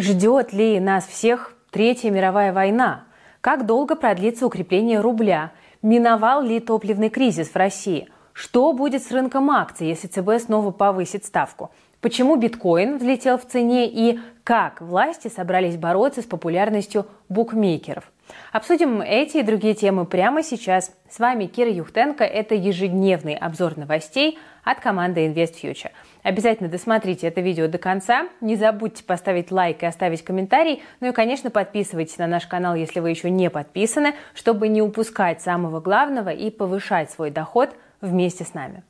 Ждет ли нас всех Третья мировая война? Как долго продлится укрепление рубля? Миновал ли топливный кризис в России? Что будет с рынком акций, если ЦБ снова повысит ставку? Почему биткоин взлетел в цене и как власти собрались бороться с популярностью букмекеров? Обсудим эти и другие темы прямо сейчас. С вами Кира Юхтенко. Это ежедневный обзор новостей от команды InvestFuture. Обязательно досмотрите это видео до конца. Не забудьте поставить лайк и оставить комментарий. Ну и, конечно, подписывайтесь на наш канал, если вы еще не подписаны, чтобы не упускать самого главного и повышать свой доход вместе с нами.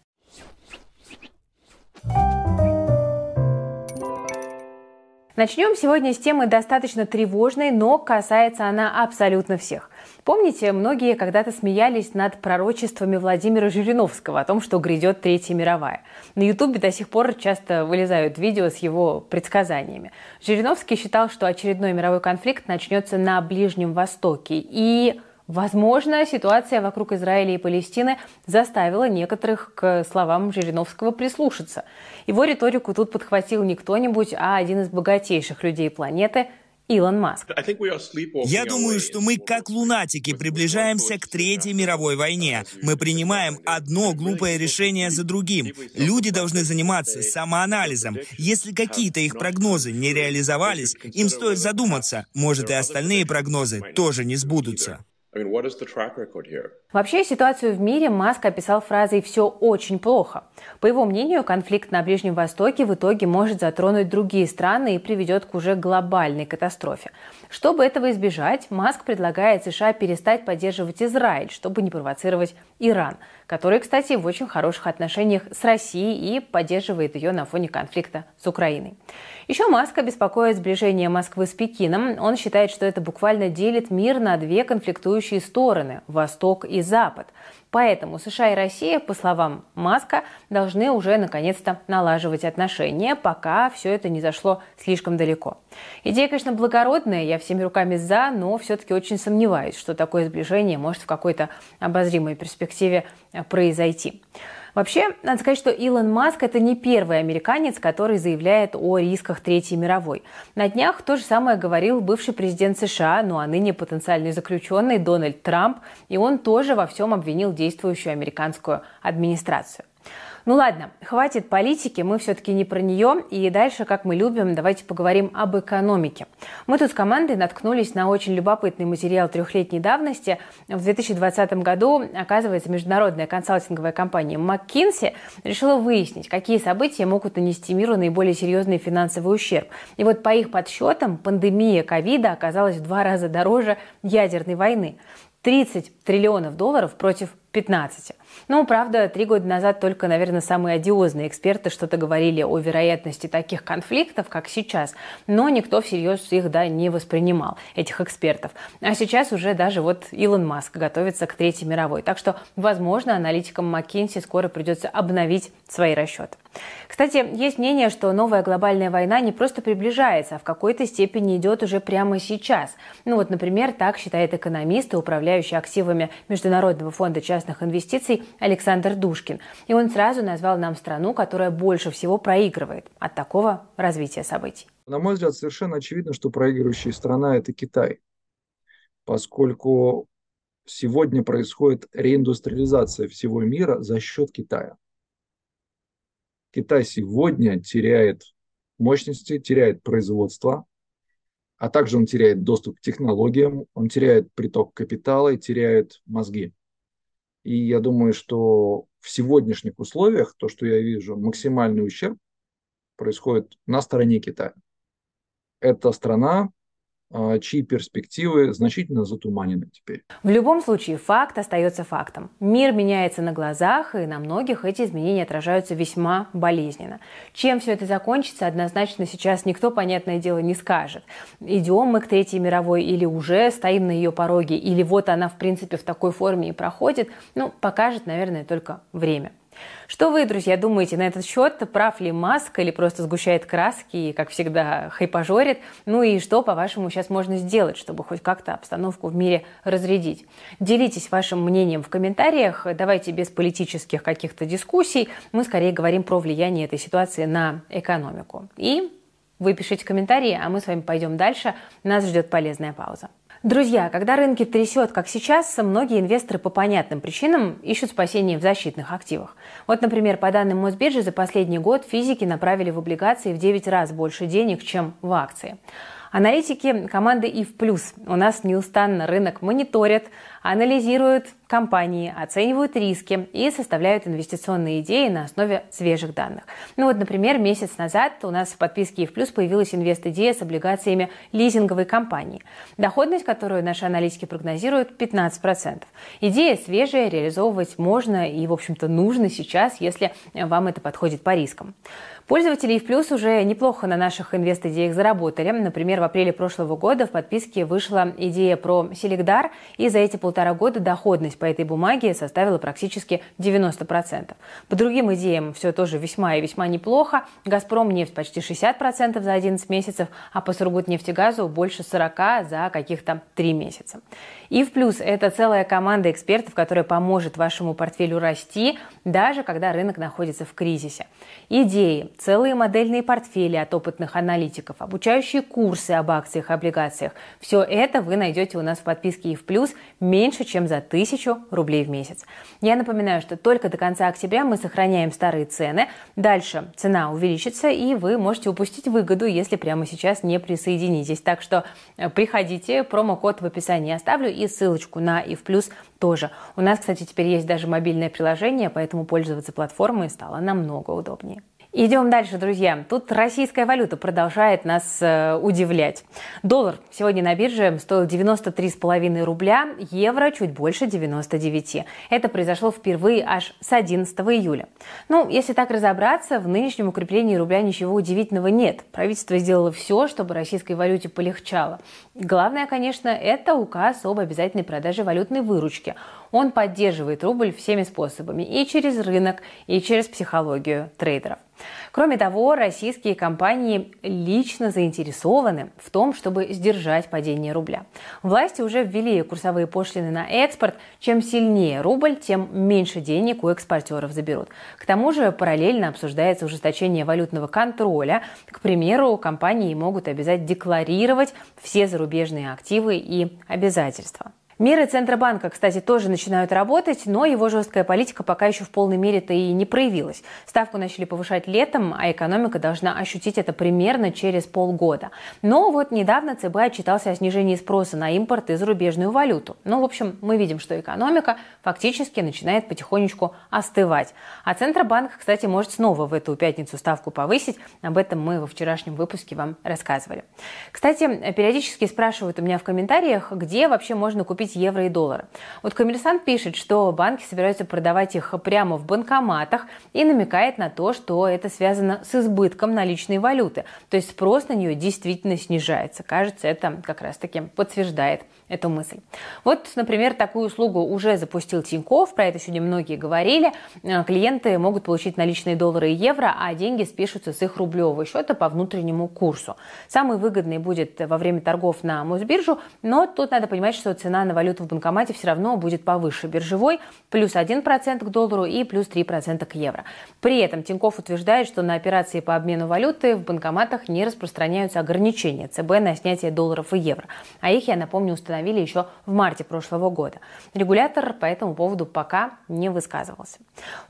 Начнем сегодня с темы достаточно тревожной, но касается она абсолютно всех. Помните, многие когда-то смеялись над пророчествами Владимира Жириновского о том, что грядет Третья мировая. На Ютубе до сих пор часто вылезают видео с его предсказаниями. Жириновский считал, что очередной мировой конфликт начнется на Ближнем Востоке. И Возможно, ситуация вокруг Израиля и Палестины заставила некоторых к словам Жириновского прислушаться. Его риторику тут подхватил не кто-нибудь, а один из богатейших людей планеты Илон Маск. Я думаю, что мы как лунатики приближаемся к Третьей мировой войне. Мы принимаем одно глупое решение за другим. Люди должны заниматься самоанализом. Если какие-то их прогнозы не реализовались, им стоит задуматься, может и остальные прогнозы тоже не сбудутся. Вообще ситуацию в мире Маск описал фразой «все очень плохо». По его мнению, конфликт на Ближнем Востоке в итоге может затронуть другие страны и приведет к уже глобальной катастрофе. Чтобы этого избежать, Маск предлагает США перестать поддерживать Израиль, чтобы не провоцировать Иран, который, кстати, в очень хороших отношениях с Россией и поддерживает ее на фоне конфликта с Украиной. Еще Маск беспокоит сближение Москвы с Пекином. Он считает, что это буквально делит мир на две конфликтующие стороны – Восток и Запад. Поэтому США и Россия, по словам Маска, должны уже наконец-то налаживать отношения, пока все это не зашло слишком далеко. Идея, конечно, благородная, я всеми руками за, но все-таки очень сомневаюсь, что такое сближение может в какой-то обозримой перспективе произойти. Вообще, надо сказать, что Илон Маск – это не первый американец, который заявляет о рисках Третьей мировой. На днях то же самое говорил бывший президент США, ну а ныне потенциальный заключенный Дональд Трамп, и он тоже во всем обвинил действующую американскую администрацию. Ну ладно, хватит политики, мы все-таки не про нее. И дальше, как мы любим, давайте поговорим об экономике. Мы тут с командой наткнулись на очень любопытный материал трехлетней давности. В 2020 году, оказывается, международная консалтинговая компания McKinsey решила выяснить, какие события могут нанести миру наиболее серьезный финансовый ущерб. И вот по их подсчетам пандемия ковида оказалась в два раза дороже ядерной войны. 30 триллионов долларов против 15. Ну, правда, три года назад только, наверное, самые одиозные эксперты что-то говорили о вероятности таких конфликтов, как сейчас, но никто всерьез их да, не воспринимал, этих экспертов. А сейчас уже даже вот Илон Маск готовится к Третьей мировой. Так что, возможно, аналитикам McKinsey скоро придется обновить свои расчеты. Кстати, есть мнение, что новая глобальная война не просто приближается, а в какой-то степени идет уже прямо сейчас. Ну вот, например, так считает экономист и управляющий активами Международного фонда частных инвестиций Александр Душкин. И он сразу назвал нам страну, которая больше всего проигрывает от такого развития событий. На мой взгляд, совершенно очевидно, что проигрывающая страна – это Китай, поскольку сегодня происходит реиндустриализация всего мира за счет Китая. Китай сегодня теряет мощности, теряет производство, а также он теряет доступ к технологиям, он теряет приток капитала и теряет мозги. И я думаю, что в сегодняшних условиях то, что я вижу, максимальный ущерб происходит на стороне Китая. Это страна, чьи перспективы значительно затуманены теперь. В любом случае, факт остается фактом. Мир меняется на глазах, и на многих эти изменения отражаются весьма болезненно. Чем все это закончится, однозначно сейчас никто, понятное дело, не скажет. Идем мы к Третьей мировой или уже стоим на ее пороге, или вот она, в принципе, в такой форме и проходит, ну, покажет, наверное, только время. Что вы, друзья, думаете на этот счет? Прав ли Маск или просто сгущает краски и, как всегда, хайпажорит? Ну и что, по-вашему, сейчас можно сделать, чтобы хоть как-то обстановку в мире разрядить? Делитесь вашим мнением в комментариях. Давайте без политических каких-то дискуссий. Мы скорее говорим про влияние этой ситуации на экономику. И Вы пишите комментарии, а мы с вами пойдем дальше. Нас ждет полезная пауза. Друзья, когда рынки трясет, как сейчас, многие инвесторы по понятным причинам ищут спасение в защитных активах. Вот, например, по данным Мосбиржи, за последний год физики направили в облигации в 9 раз больше денег, чем в акции. Аналитики команды ИФ у нас неустанно рынок мониторят, анализируют компании, оценивают риски и составляют инвестиционные идеи на основе свежих данных. Ну вот, например, месяц назад у нас в подписке ИФ Плюс появилась инвест-идея с облигациями лизинговой компании, доходность которую наши аналитики прогнозируют 15%. Идея свежая, реализовывать можно и, в общем-то, нужно сейчас, если вам это подходит по рискам. Пользователи в плюс уже неплохо на наших инвест-идеях заработали. Например, в апреле прошлого года в подписке вышла идея про Селегдар, и за эти полтора года доходность по этой бумаге составила практически 90%. По другим идеям все тоже весьма и весьма неплохо. «Газпром» нефть почти 60% за 11 месяцев, а по Сургутнефтегазу больше 40% за каких-то 3 месяца. И в плюс это целая команда экспертов, которая поможет вашему портфелю расти, даже когда рынок находится в кризисе. Идеи, целые модельные портфели от опытных аналитиков, обучающие курсы об акциях облигациях – все это вы найдете у нас в подписке и в плюс меньше, чем за тысячу рублей в месяц. Я напоминаю, что только до конца октября мы сохраняем старые цены. Дальше цена увеличится, и вы можете упустить выгоду, если прямо сейчас не присоединитесь. Так что э, приходите, промокод в описании оставлю и ссылочку на и в плюс тоже. У нас, кстати, теперь есть даже мобильное приложение, поэтому пользоваться платформой стало намного удобнее. Идем дальше, друзья. Тут российская валюта продолжает нас э, удивлять. Доллар сегодня на бирже стоил 93,5 рубля, евро чуть больше 99. Это произошло впервые аж с 11 июля. Ну, если так разобраться, в нынешнем укреплении рубля ничего удивительного нет. Правительство сделало все, чтобы российской валюте полегчало. Главное, конечно, это указ об обязательной продаже валютной выручки. Он поддерживает рубль всеми способами и через рынок, и через психологию трейдеров. Кроме того, российские компании лично заинтересованы в том, чтобы сдержать падение рубля. Власти уже ввели курсовые пошлины на экспорт. Чем сильнее рубль, тем меньше денег у экспортеров заберут. К тому же параллельно обсуждается ужесточение валютного контроля. К примеру, компании могут обязать декларировать все зарубежные активы и обязательства. Меры Центробанка, кстати, тоже начинают работать, но его жесткая политика пока еще в полной мере-то и не проявилась. Ставку начали повышать летом, а экономика должна ощутить это примерно через полгода. Но вот недавно ЦБ отчитался о снижении спроса на импорт и зарубежную валюту. Ну, в общем, мы видим, что экономика фактически начинает потихонечку остывать. А Центробанк, кстати, может снова в эту пятницу ставку повысить. Об этом мы во вчерашнем выпуске вам рассказывали. Кстати, периодически спрашивают у меня в комментариях, где вообще можно купить купить евро и доллары. Вот коммерсант пишет, что банки собираются продавать их прямо в банкоматах и намекает на то, что это связано с избытком наличной валюты. То есть спрос на нее действительно снижается. Кажется, это как раз таки подтверждает эту мысль. Вот, например, такую услугу уже запустил Тиньков, про это сегодня многие говорили. Э, клиенты могут получить наличные доллары и евро, а деньги спишутся с их рублевого счета по внутреннему курсу. Самый выгодный будет во время торгов на Мосбиржу, но тут надо понимать, что цена на валюту в банкомате все равно будет повыше биржевой, плюс 1% к доллару и плюс 3% к евро. При этом Тиньков утверждает, что на операции по обмену валюты в банкоматах не распространяются ограничения ЦБ на снятие долларов и евро. А их, я напомню, установили еще в марте прошлого года. Регулятор по этому поводу пока не высказывался.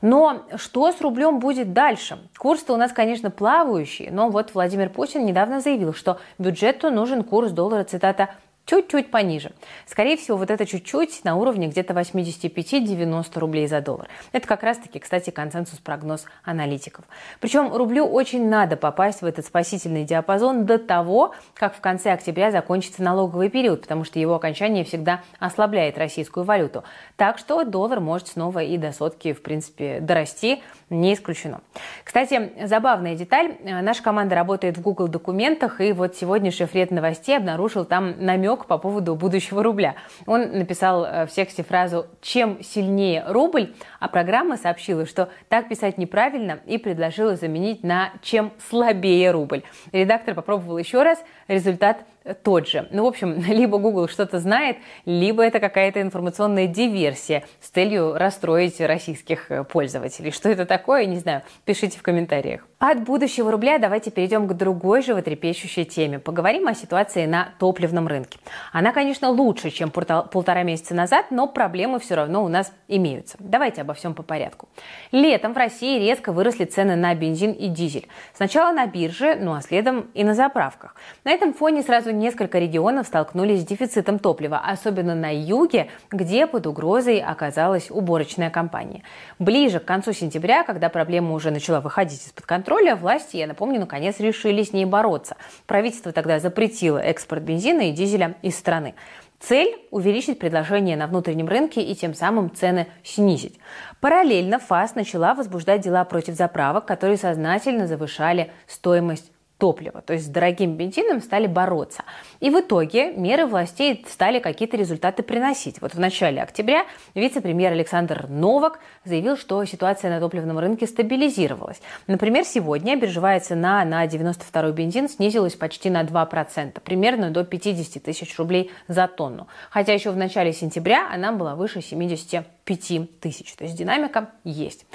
Но что с рублем будет дальше? Курс-то у нас, конечно, плавающий, но вот Владимир Путин недавно заявил, что бюджету нужен курс доллара, цитата, чуть-чуть пониже. Скорее всего, вот это чуть-чуть на уровне где-то 85-90 рублей за доллар. Это как раз-таки, кстати, консенсус-прогноз аналитиков. Причем рублю очень надо попасть в этот спасительный диапазон до того, как в конце октября закончится налоговый период, потому что его окончание всегда ослабляет российскую валюту. Так что доллар может снова и до сотки, в принципе, дорасти, не исключено. Кстати, забавная деталь. Наша команда работает в Google документах, и вот сегодня шеф-ред новостей обнаружил там намек намек по поводу будущего рубля. Он написал э, в тексте фразу «Чем сильнее рубль», а программа сообщила, что так писать неправильно и предложила заменить на «Чем слабее рубль». Редактор попробовал еще раз, результат тот же. Ну, в общем, либо Google что-то знает, либо это какая-то информационная диверсия с целью расстроить российских э, пользователей. Что это такое, не знаю, пишите в комментариях. От будущего рубля давайте перейдем к другой животрепещущей теме. Поговорим о ситуации на топливном рынке. Она, конечно, лучше, чем полтора месяца назад, но проблемы все равно у нас имеются. Давайте обо всем по порядку. Летом в России резко выросли цены на бензин и дизель. Сначала на бирже, ну а следом и на заправках. На этом фоне сразу несколько регионов столкнулись с дефицитом топлива, особенно на юге, где под угрозой оказалась уборочная компания. Ближе к концу сентября, когда проблема уже начала выходить из-под контроля, власти, я напомню, наконец решили с ней бороться. Правительство тогда запретило экспорт бензина и дизеля из страны. Цель – увеличить предложение на внутреннем рынке и тем самым цены снизить. Параллельно ФАС начала возбуждать дела против заправок, которые сознательно завышали стоимость топлива. То есть с дорогим бензином стали бороться. И в итоге меры властей стали какие-то результаты приносить. Вот в начале октября вице-премьер Александр Новак заявил, что ситуация на топливном рынке стабилизировалась. Например, сегодня биржевая цена на 92-й бензин снизилась почти на 2%, примерно до 50 тысяч рублей за тонну. Хотя еще в начале сентября она была выше 75 тысяч. То есть динамика есть.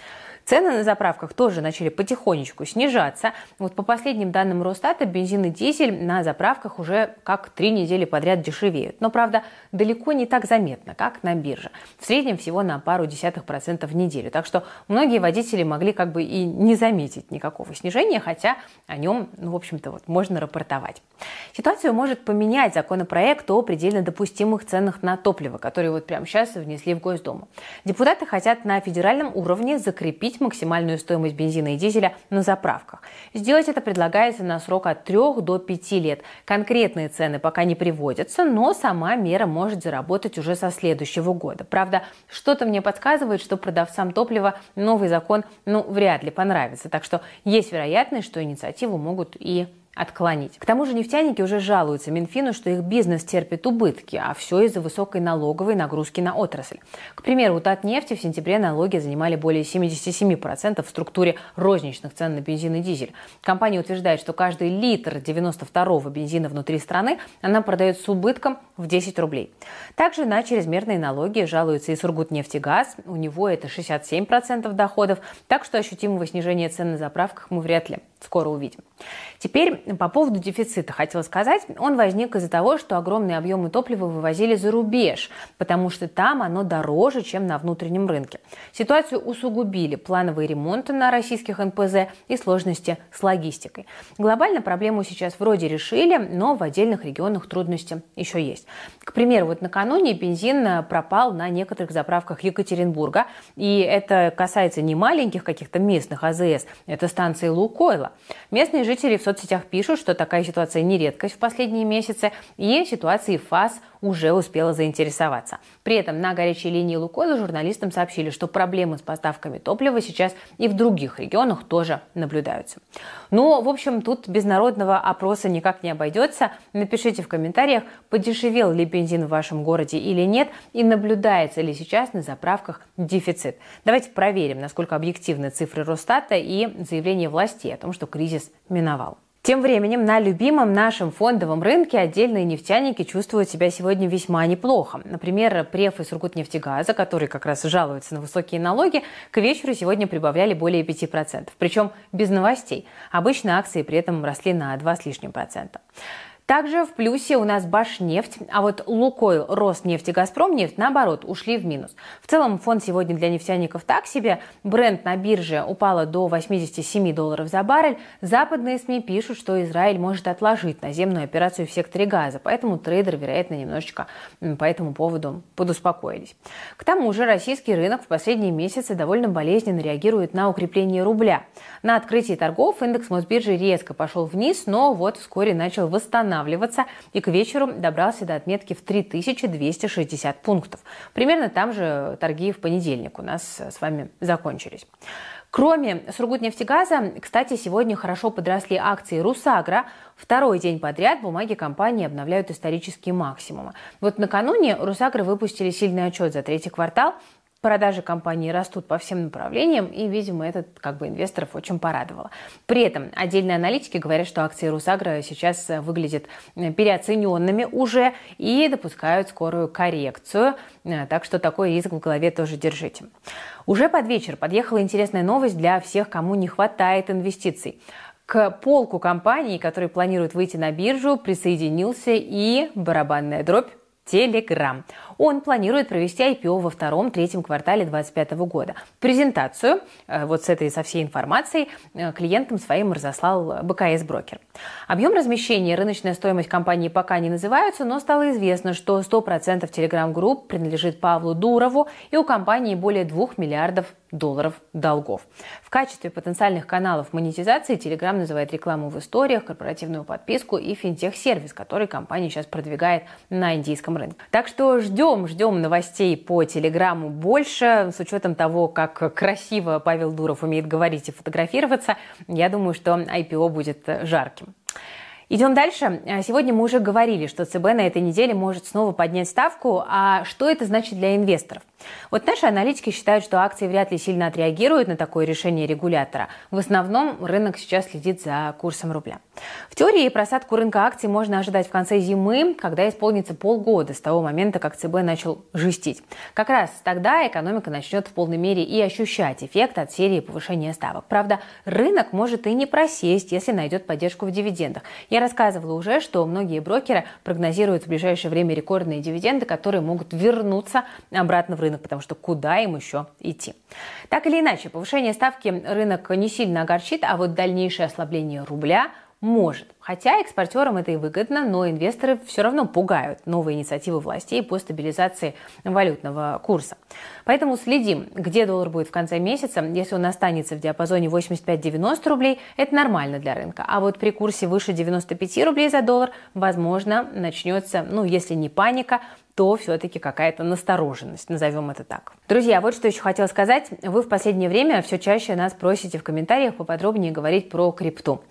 Цены на заправках тоже начали потихонечку снижаться. Вот по последним данным Росстата бензин и дизель на заправках уже как три недели подряд дешевеют. Но, правда, далеко не так заметно, как на бирже. В среднем всего на пару десятых процентов в неделю. Так что многие водители могли как бы и не заметить никакого снижения, хотя о нем, ну, в общем-то, вот можно рапортовать. Ситуацию может поменять законопроект о предельно допустимых ценах на топливо, который вот прямо сейчас внесли в Госдуму. Депутаты хотят на федеральном уровне закрепить установить максимальную стоимость бензина и дизеля на заправках. Сделать это предлагается на срок от 3 до 5 лет. Конкретные цены пока не приводятся, но сама мера может заработать уже со следующего года. Правда, что-то мне подсказывает, что продавцам топлива новый закон ну, вряд ли понравится. Так что есть вероятность, что инициативу могут и отклонить. К тому же нефтяники уже жалуются Минфину, что их бизнес терпит убытки, а все из-за высокой налоговой нагрузки на отрасль. К примеру, у Татнефти в сентябре налоги занимали более 77% в структуре розничных цен на бензин и дизель. Компания утверждает, что каждый литр 92-го бензина внутри страны она продает с убытком в 10 рублей. Также на чрезмерные налоги жалуются и Сургутнефтегаз. У него это 67% доходов, так что ощутимого снижения цен на заправках мы вряд ли скоро увидим. Теперь по поводу дефицита хотела сказать. Он возник из-за того, что огромные объемы топлива вывозили за рубеж, потому что там оно дороже, чем на внутреннем рынке. Ситуацию усугубили плановые ремонты на российских НПЗ и сложности с логистикой. Глобально проблему сейчас вроде решили, но в отдельных регионах трудности еще есть. К примеру, вот накануне бензин пропал на некоторых заправках Екатеринбурга, и это касается не маленьких каких-то местных АЗС, это станции Лукойла. Местные жители в соцсетях пишут, что такая ситуация не редкость в последние месяцы, и ситуации ФАС уже успела заинтересоваться. При этом на горячей линии Лукойла журналистам сообщили, что проблемы с поставками топлива сейчас и в других регионах тоже наблюдаются. Но, в общем, тут без народного опроса никак не обойдется. Напишите в комментариях, подешевел ли бензин в вашем городе или нет, и наблюдается ли сейчас на заправках дефицит. Давайте проверим, насколько объективны цифры Росстата и заявление властей о том, что кризис миновал. Тем временем на любимом нашем фондовом рынке отдельные нефтяники чувствуют себя сегодня весьма неплохо. Например, преф из Сургутнефтегаза, который как раз жалуется на высокие налоги, к вечеру сегодня прибавляли более 5%. Причем без новостей. Обычно акции при этом росли на 2 с лишним процента. Также в плюсе у нас Башнефть, а вот Лукойл, Роснефть и Газпромнефть, наоборот, ушли в минус. В целом фонд сегодня для нефтяников так себе. Бренд на бирже упала до 87 долларов за баррель. Западные СМИ пишут, что Израиль может отложить наземную операцию в секторе газа, поэтому трейдеры, вероятно, немножечко по этому поводу подуспокоились. К тому же российский рынок в последние месяцы довольно болезненно реагирует на укрепление рубля. На открытии торгов индекс Мосбиржи резко пошел вниз, но вот вскоре начал восстанавливаться восстанавливаться и к вечеру добрался до отметки в 3260 пунктов. Примерно там же торги в понедельник у нас с вами закончились. Кроме Сургутнефтегаза, кстати, сегодня хорошо подросли акции Русагра. Второй день подряд бумаги компании обновляют исторические максимумы. Вот накануне Русагры выпустили сильный отчет за третий квартал. Продажи компании растут по всем направлениям, и, видимо, это как бы инвесторов очень порадовало. При этом отдельные аналитики говорят, что акции Русагра сейчас выглядят переоцененными уже и допускают скорую коррекцию. Так что такой риск в голове тоже держите. Уже под вечер подъехала интересная новость для всех, кому не хватает инвестиций. К полку компаний, которые планируют выйти на биржу, присоединился и барабанная дробь Telegram. Он планирует провести IPO во втором-третьем квартале 2025 года. Презентацию э, вот с этой, со всей информацией э, клиентам своим разослал БКС Брокер. Объем размещения и рыночная стоимость компании пока не называются, но стало известно, что 100% Telegram Group принадлежит Павлу Дурову, и у компании более 2 миллиардов долларов долгов. В качестве потенциальных каналов монетизации Telegram называет рекламу в историях, корпоративную подписку и финтех-сервис, который компания сейчас продвигает на индийском рынке. Так что ждем ждем, ждем новостей по Телеграму больше, с учетом того, как красиво Павел Дуров умеет говорить и фотографироваться. Я думаю, что IPO будет жарким. Идем дальше. Сегодня мы уже говорили, что ЦБ на этой неделе может снова поднять ставку. А что это значит для инвесторов? Вот наши аналитики считают, что акции вряд ли сильно отреагируют на такое решение регулятора. В основном рынок сейчас следит за курсом рубля. В теории просадку рынка акций можно ожидать в конце зимы, когда исполнится полгода с того момента, как ЦБ начал жестить. Как раз тогда экономика начнет в полной мере и ощущать эффект от серии повышения ставок. Правда, рынок может и не просесть, если найдет поддержку в дивидендах. Я рассказывала уже, что многие брокеры прогнозируют в ближайшее время рекордные дивиденды, которые могут вернуться обратно в рынок, потому что куда им еще идти. Так или иначе, повышение ставки рынок не сильно огорчит, а вот дальнейшее ослабление рубля – может. Хотя экспортерам это и выгодно, но инвесторы все равно пугают новые инициативы властей по стабилизации валютного курса. Поэтому следим, где доллар будет в конце месяца. Если он останется в диапазоне 85-90 рублей, это нормально для рынка. А вот при курсе выше 95 рублей за доллар, возможно, начнется, ну, если не паника, то все-таки какая-то настороженность, назовем это так. Друзья, вот что еще хотела сказать. Вы в последнее время все чаще нас просите в комментариях поподробнее говорить про крипту.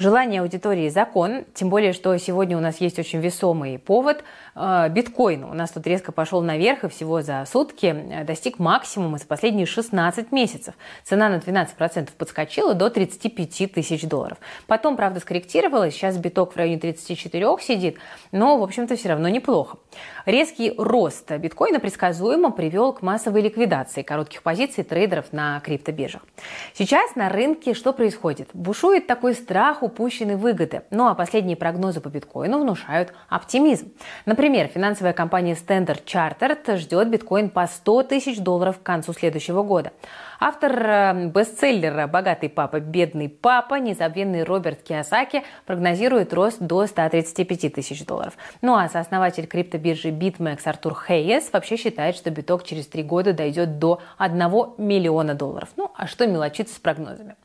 Желание аудитории закон, тем более, что сегодня у нас есть очень весомый повод. Э, биткоин у нас тут резко пошел наверх и всего за сутки э, достиг максимума за последние 16 месяцев. Цена на 12% подскочила до 35 тысяч долларов. Потом, правда, скорректировалась, сейчас биток в районе 34 сидит, но, в общем-то, все равно неплохо. Резкий рост биткоина предсказуемо привел к массовой ликвидации коротких позиций трейдеров на криптобиржах. Сейчас на рынке что происходит? Бушует такой страх упущенной выгоды. Ну а последние прогнозы по биткоину внушают оптимизм. Например, финансовая компания Standard Chartered ждет биткоин по 100 тысяч долларов к концу следующего года. Автор э, бестселлера «Богатый папа, бедный папа», незабвенный Роберт Киосаки, прогнозирует рост до 135 тысяч долларов. Ну а сооснователь криптобиржи BitMEX Артур Хейес вообще считает, что биток через три года дойдет до 1 миллиона долларов. Ну а что мелочиться с прогнозами?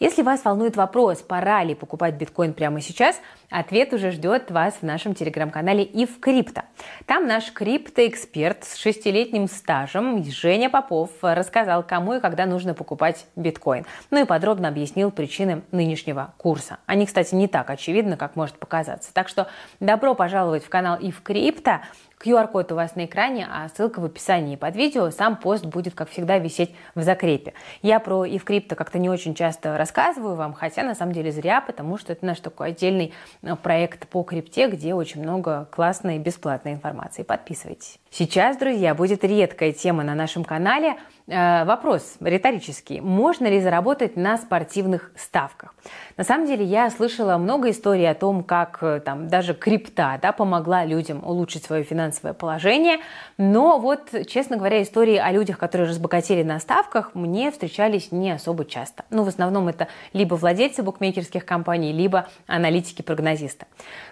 Если вас волнует вопрос, пора ли покупать биткоин прямо сейчас, ответ уже ждет вас в нашем телеграм-канале и в крипто. Там наш криптоэксперт с шестилетним стажем Женя Попов рассказал, кому и когда нужно покупать биткоин. Ну и подробно объяснил причины нынешнего курса. Они, кстати, не так очевидны, как может показаться. Так что добро пожаловать в канал и в крипто. QR-код у вас на экране, а ссылка в описании под видео. Сам пост будет, как всегда, висеть в закрепе. Я про Евкрипто как-то не очень часто рассказываю вам, хотя на самом деле зря, потому что это наш такой отдельный проект по крипте, где очень много классной бесплатной информации. Подписывайтесь. Сейчас, друзья, будет редкая тема на нашем канале. Э, вопрос риторический. Можно ли заработать на спортивных ставках? На самом деле я слышала много историй о том, как э, там даже крипта да, помогла людям улучшить свое финансовое положение. Но вот, честно говоря, истории о людях, которые разбогатели на ставках, мне встречались не особо часто. Ну, в основном это либо владельцы букмекерских компаний, либо аналитики-прогнозисты.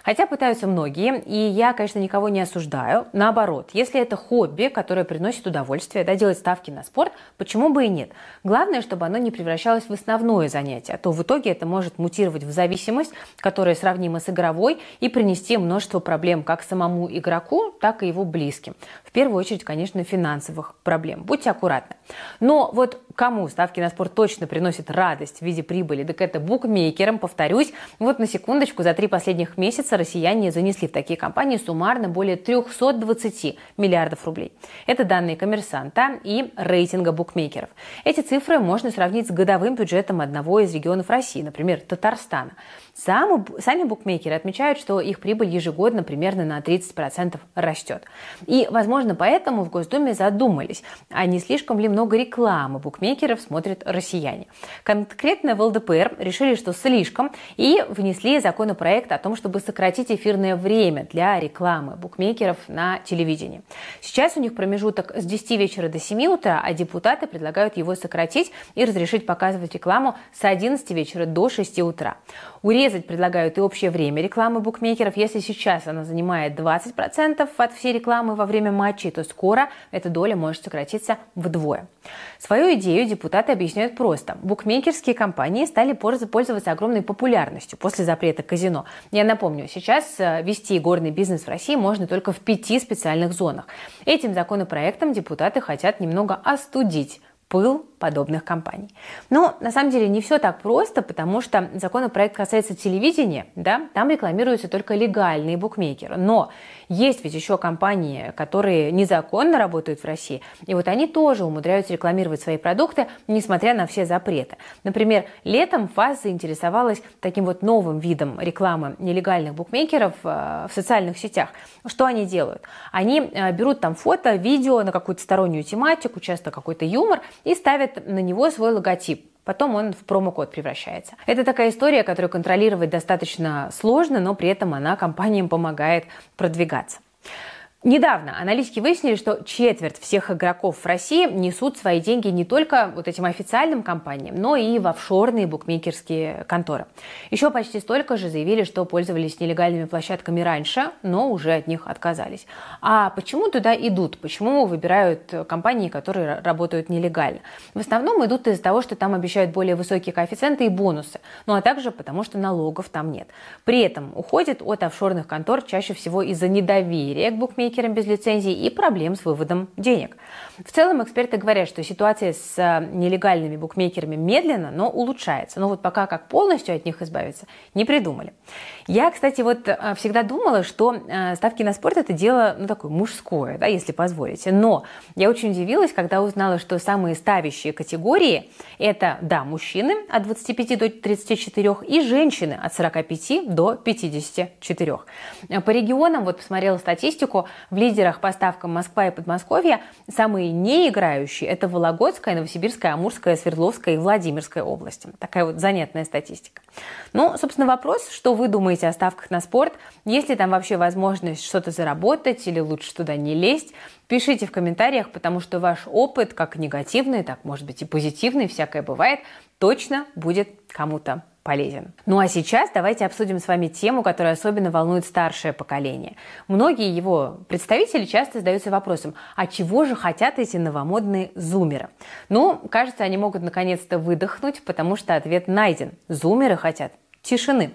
Хотя пытаются многие, и я, конечно, никого не осуждаю. Наоборот, если это хобби, которое приносит удовольствие, да, делать ставки на спорт, почему бы и нет? Главное, чтобы оно не превращалось в основное занятие, а то в итоге это может мутировать в зависимость, которая сравнима с игровой, и принести множество проблем как самому игроку, так и его близким. Первую очередь, конечно, финансовых проблем. Будьте аккуратны. Но вот кому ставки на спорт точно приносят радость в виде прибыли, так это букмекерам, повторюсь. Вот на секундочку, за три последних месяца россияне занесли в такие компании суммарно более 320 миллиардов рублей. Это данные коммерсанта и рейтинга букмекеров. Эти цифры можно сравнить с годовым бюджетом одного из регионов России, например, Татарстана. Сам, сами букмекеры отмечают, что их прибыль ежегодно примерно на 30% растет. И, возможно, поэтому в Госдуме задумались, а не слишком ли много рекламы букмекеров смотрят россияне. Конкретно в ЛДПР решили, что слишком, и внесли законопроект о том, чтобы сократить эфирное время для рекламы букмекеров на телевидении. Сейчас у них промежуток с 10 вечера до 7 утра, а депутаты предлагают его сократить и разрешить показывать рекламу с 11 вечера до 6 утра. Урезать предлагают и общее время рекламы букмекеров. Если сейчас она занимает 20% от всей рекламы во время матчей, то скоро эта доля может сократиться вдвое. Свою идею депутаты объясняют просто. Букмекерские компании стали пользоваться огромной популярностью после запрета казино. Я напомню, сейчас э, вести горный бизнес в России можно только в пяти специальных зонах. Этим законопроектом депутаты хотят немного остудить пыл подобных компаний. Но на самом деле не все так просто, потому что законопроект касается телевидения, да, там рекламируются только легальные букмекеры. Но есть ведь еще компании, которые незаконно работают в России, и вот они тоже умудряются рекламировать свои продукты, несмотря на все запреты. Например, летом ФАС заинтересовалась таким вот новым видом рекламы нелегальных букмекеров э, в социальных сетях. Что они делают? Они э, берут там фото, видео на какую-то стороннюю тематику, часто какой-то юмор, и ставят на него свой логотип. Потом он в промокод превращается. Это такая история, которую контролировать достаточно сложно, но при этом она компаниям помогает продвигаться. Недавно аналитики выяснили, что четверть всех игроков в России несут свои деньги не только вот этим официальным компаниям, но и в офшорные букмекерские конторы. Еще почти столько же заявили, что пользовались нелегальными площадками раньше, но уже от них отказались. А почему туда идут? Почему выбирают компании, которые работают нелегально? В основном идут из-за того, что там обещают более высокие коэффициенты и бонусы, ну а также потому, что налогов там нет. При этом уходят от офшорных контор чаще всего из-за недоверия к букмекерам букмекерам без лицензии и проблем с выводом денег. В целом эксперты говорят, что ситуация с э, нелегальными букмекерами медленно, но улучшается. Но вот пока как полностью от них избавиться не придумали. Я, кстати, вот э, всегда думала, что э, ставки на спорт это дело, ну, такое мужское, да, если позволите. Но я очень удивилась, когда узнала, что самые ставящие категории это, да, мужчины от 25 до 34 и женщины от 45 до 54. По регионам, вот посмотрела статистику, в лидерах по Москва и Подмосковье самые не играющие – это Вологодская, Новосибирская, Амурская, Свердловская и Владимирская области. Такая вот занятная статистика. Ну, собственно, вопрос, что вы думаете о ставках на спорт? Есть ли там вообще возможность что-то заработать или лучше туда не лезть? Пишите в комментариях, потому что ваш опыт, как негативный, так может быть и позитивный, всякое бывает, точно будет кому-то полезен. Ну а сейчас давайте обсудим с вами тему, которая особенно волнует старшее поколение. Многие его представители часто задаются вопросом, а чего же хотят эти новомодные зумеры? Ну, кажется, они могут наконец-то выдохнуть, потому что ответ найден. Зумеры хотят тишины.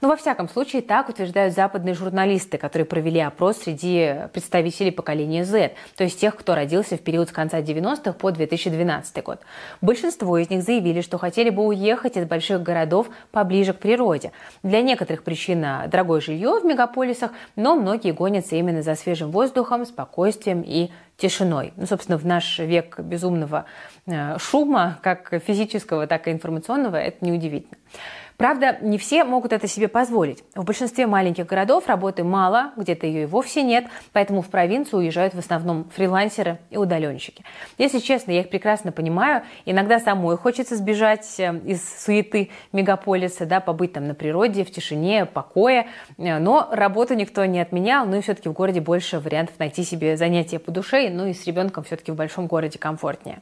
Но во всяком случае так утверждают западные журналисты, которые провели опрос среди представителей поколения Z, то есть тех, кто родился в период с конца 90-х по 2012 год. Большинство из них заявили, что хотели бы уехать из больших городов поближе к природе. Для некоторых причина дорогое жилье в мегаполисах, но многие гонятся именно за свежим воздухом, спокойствием и тишиной. Ну, собственно, в наш век безумного э, шума, как физического, так и информационного, это неудивительно. Правда, не все могут это себе позволить. В большинстве маленьких городов работы мало, где-то ее и вовсе нет, поэтому в провинцию уезжают в основном фрилансеры и удаленщики. Если честно, я их прекрасно понимаю. Иногда самой хочется сбежать э, из суеты мегаполиса, да, побыть там на природе, в тишине, покое. Э, но работу никто не отменял, ну и все-таки в городе больше вариантов найти себе занятия по душе, ну и с ребенком все-таки в большом городе комфортнее.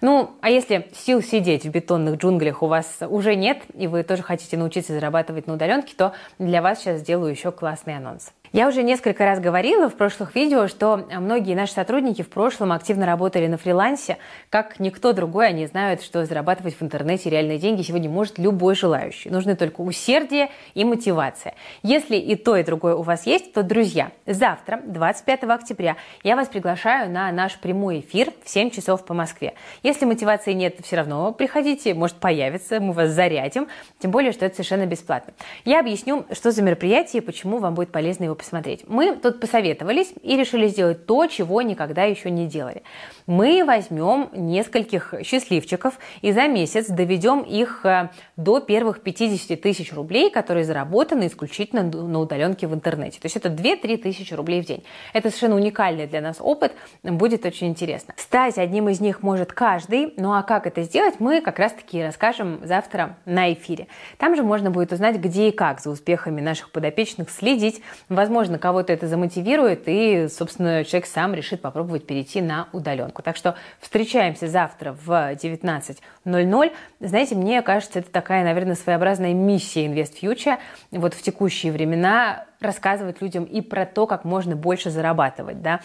Ну, а если сил сидеть в бетонных джунглях у вас уже нет, и вы тоже хотите хотите научиться зарабатывать на удаленке, то для вас сейчас сделаю еще классный анонс. Я уже несколько раз говорила в прошлых видео, что многие наши сотрудники в прошлом активно работали на фрилансе. Как никто другой, они знают, что зарабатывать в интернете реальные деньги сегодня может любой желающий. Нужны только усердие и мотивация. Если и то, и другое у вас есть, то, друзья, завтра, 25 октября, я вас приглашаю на наш прямой эфир в 7 часов по Москве. Если мотивации нет, все равно приходите, может появится, мы вас зарядим, тем более, что это совершенно бесплатно. Я объясню, что за мероприятие и почему вам будет полезно его посмотреть. Мы тут посоветовались и решили сделать то, чего никогда еще не делали. Мы возьмем нескольких счастливчиков и за месяц доведем их э, до первых 50 тысяч рублей, которые заработаны исключительно на удаленке в интернете. То есть это 2-3 тысячи рублей в день. Это совершенно уникальный для нас опыт, будет очень интересно. Стать одним из них может каждый, ну а как это сделать, мы как раз-таки расскажем завтра на эфире. Там же можно будет узнать, где и как за успехами наших подопечных следить, возможно, возможно, кого-то это замотивирует, и, собственно, человек сам решит попробовать перейти на удаленку. Так что встречаемся завтра в 19.00. Знаете, мне кажется, это такая, наверное, своеобразная миссия Invest Future вот в текущие времена рассказывать людям и про то, как можно больше зарабатывать, да,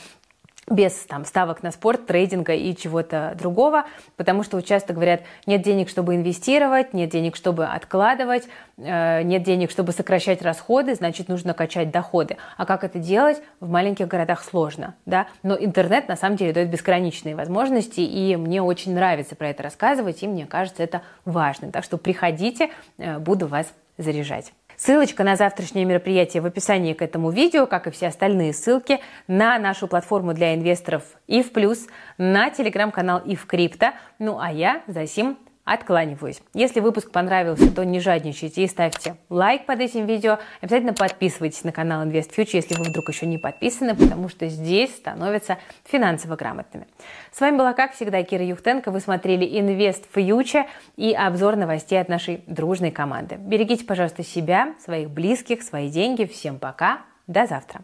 без там, ставок на спорт, трейдинга и чего-то другого, потому что часто говорят, нет денег, чтобы инвестировать, нет денег, чтобы откладывать, э, нет денег, чтобы сокращать расходы, значит, нужно качать доходы. А как это делать? В маленьких городах сложно, да? Но интернет, на самом деле, дает безграничные возможности, и мне очень нравится про это рассказывать, и мне кажется, это важно. Так что приходите, э, буду вас заряжать. Ссылочка на завтрашнее мероприятие в описании к этому видео, как и все остальные ссылки на нашу платформу для инвесторов IF+, на телеграм-канал IF Crypto. Ну а я, Засим, откланиваюсь. Если выпуск понравился, то не жадничайте и ставьте лайк под этим видео. Обязательно подписывайтесь на канал Invest Future, если вы вдруг еще не подписаны, потому что здесь становятся финансово грамотными. С вами была, как всегда, Кира Юхтенко. Вы смотрели Invest Future и обзор новостей от нашей дружной команды. Берегите, пожалуйста, себя, своих близких, свои деньги. Всем пока. До завтра.